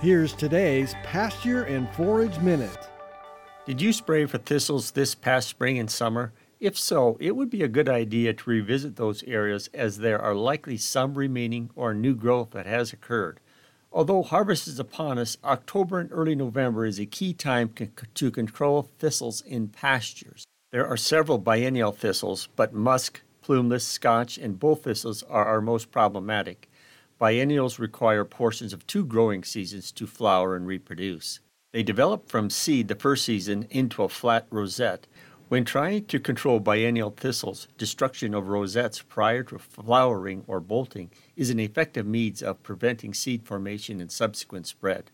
Here's today's Pasture and Forage Minute. Did you spray for thistles this past spring and summer? If so, it would be a good idea to revisit those areas as there are likely some remaining or new growth that has occurred. Although harvest is upon us, October and early November is a key time to control thistles in pastures. There are several biennial thistles, but musk, plumeless, scotch, and bull thistles are our most problematic. Biennials require portions of two growing seasons to flower and reproduce. They develop from seed the first season into a flat rosette. When trying to control biennial thistles, destruction of rosettes prior to flowering or bolting is an effective means of preventing seed formation and subsequent spread.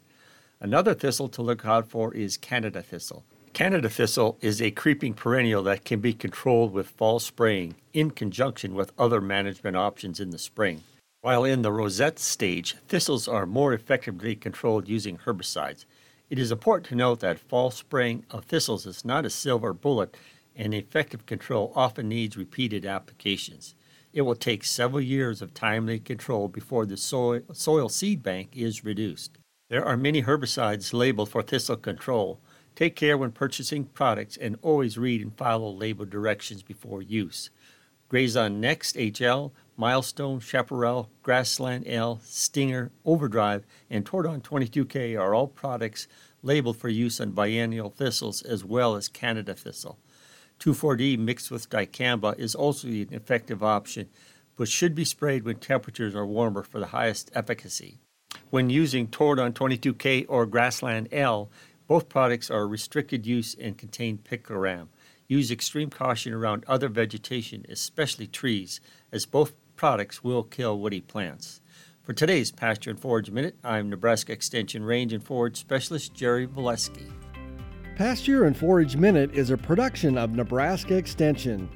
Another thistle to look out for is Canada thistle. Canada thistle is a creeping perennial that can be controlled with fall spraying in conjunction with other management options in the spring. While in the rosette stage, thistles are more effectively controlled using herbicides. It is important to note that fall spraying of thistles is not a silver bullet, and effective control often needs repeated applications. It will take several years of timely control before the soil, soil seed bank is reduced. There are many herbicides labeled for thistle control. Take care when purchasing products and always read and follow label directions before use. Grazon Next HL, Milestone, Chaparral, GrasLan L, Stinger, Overdrive, and Tordon 22K are all products labeled for use on biennial thistles as well as Canada thistle. 2,4-D mixed with dicamba is also an effective option, but should be sprayed when temperatures are warmer for the highest efficacy. When using Tordon 22K or GrasLan L, both products are restricted use and contain picloram. Use extreme caution around other vegetation, especially trees, as both products will kill woody plants. For today's Pasture and Forage Minute, I'm Nebraska Extension Range and Forage Specialist Jerry Volesky. Pasture and Forage Minute is a production of Nebraska Extension.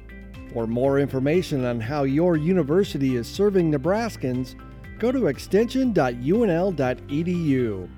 For more information on how your university is serving Nebraskans, go to extension.unl.edu.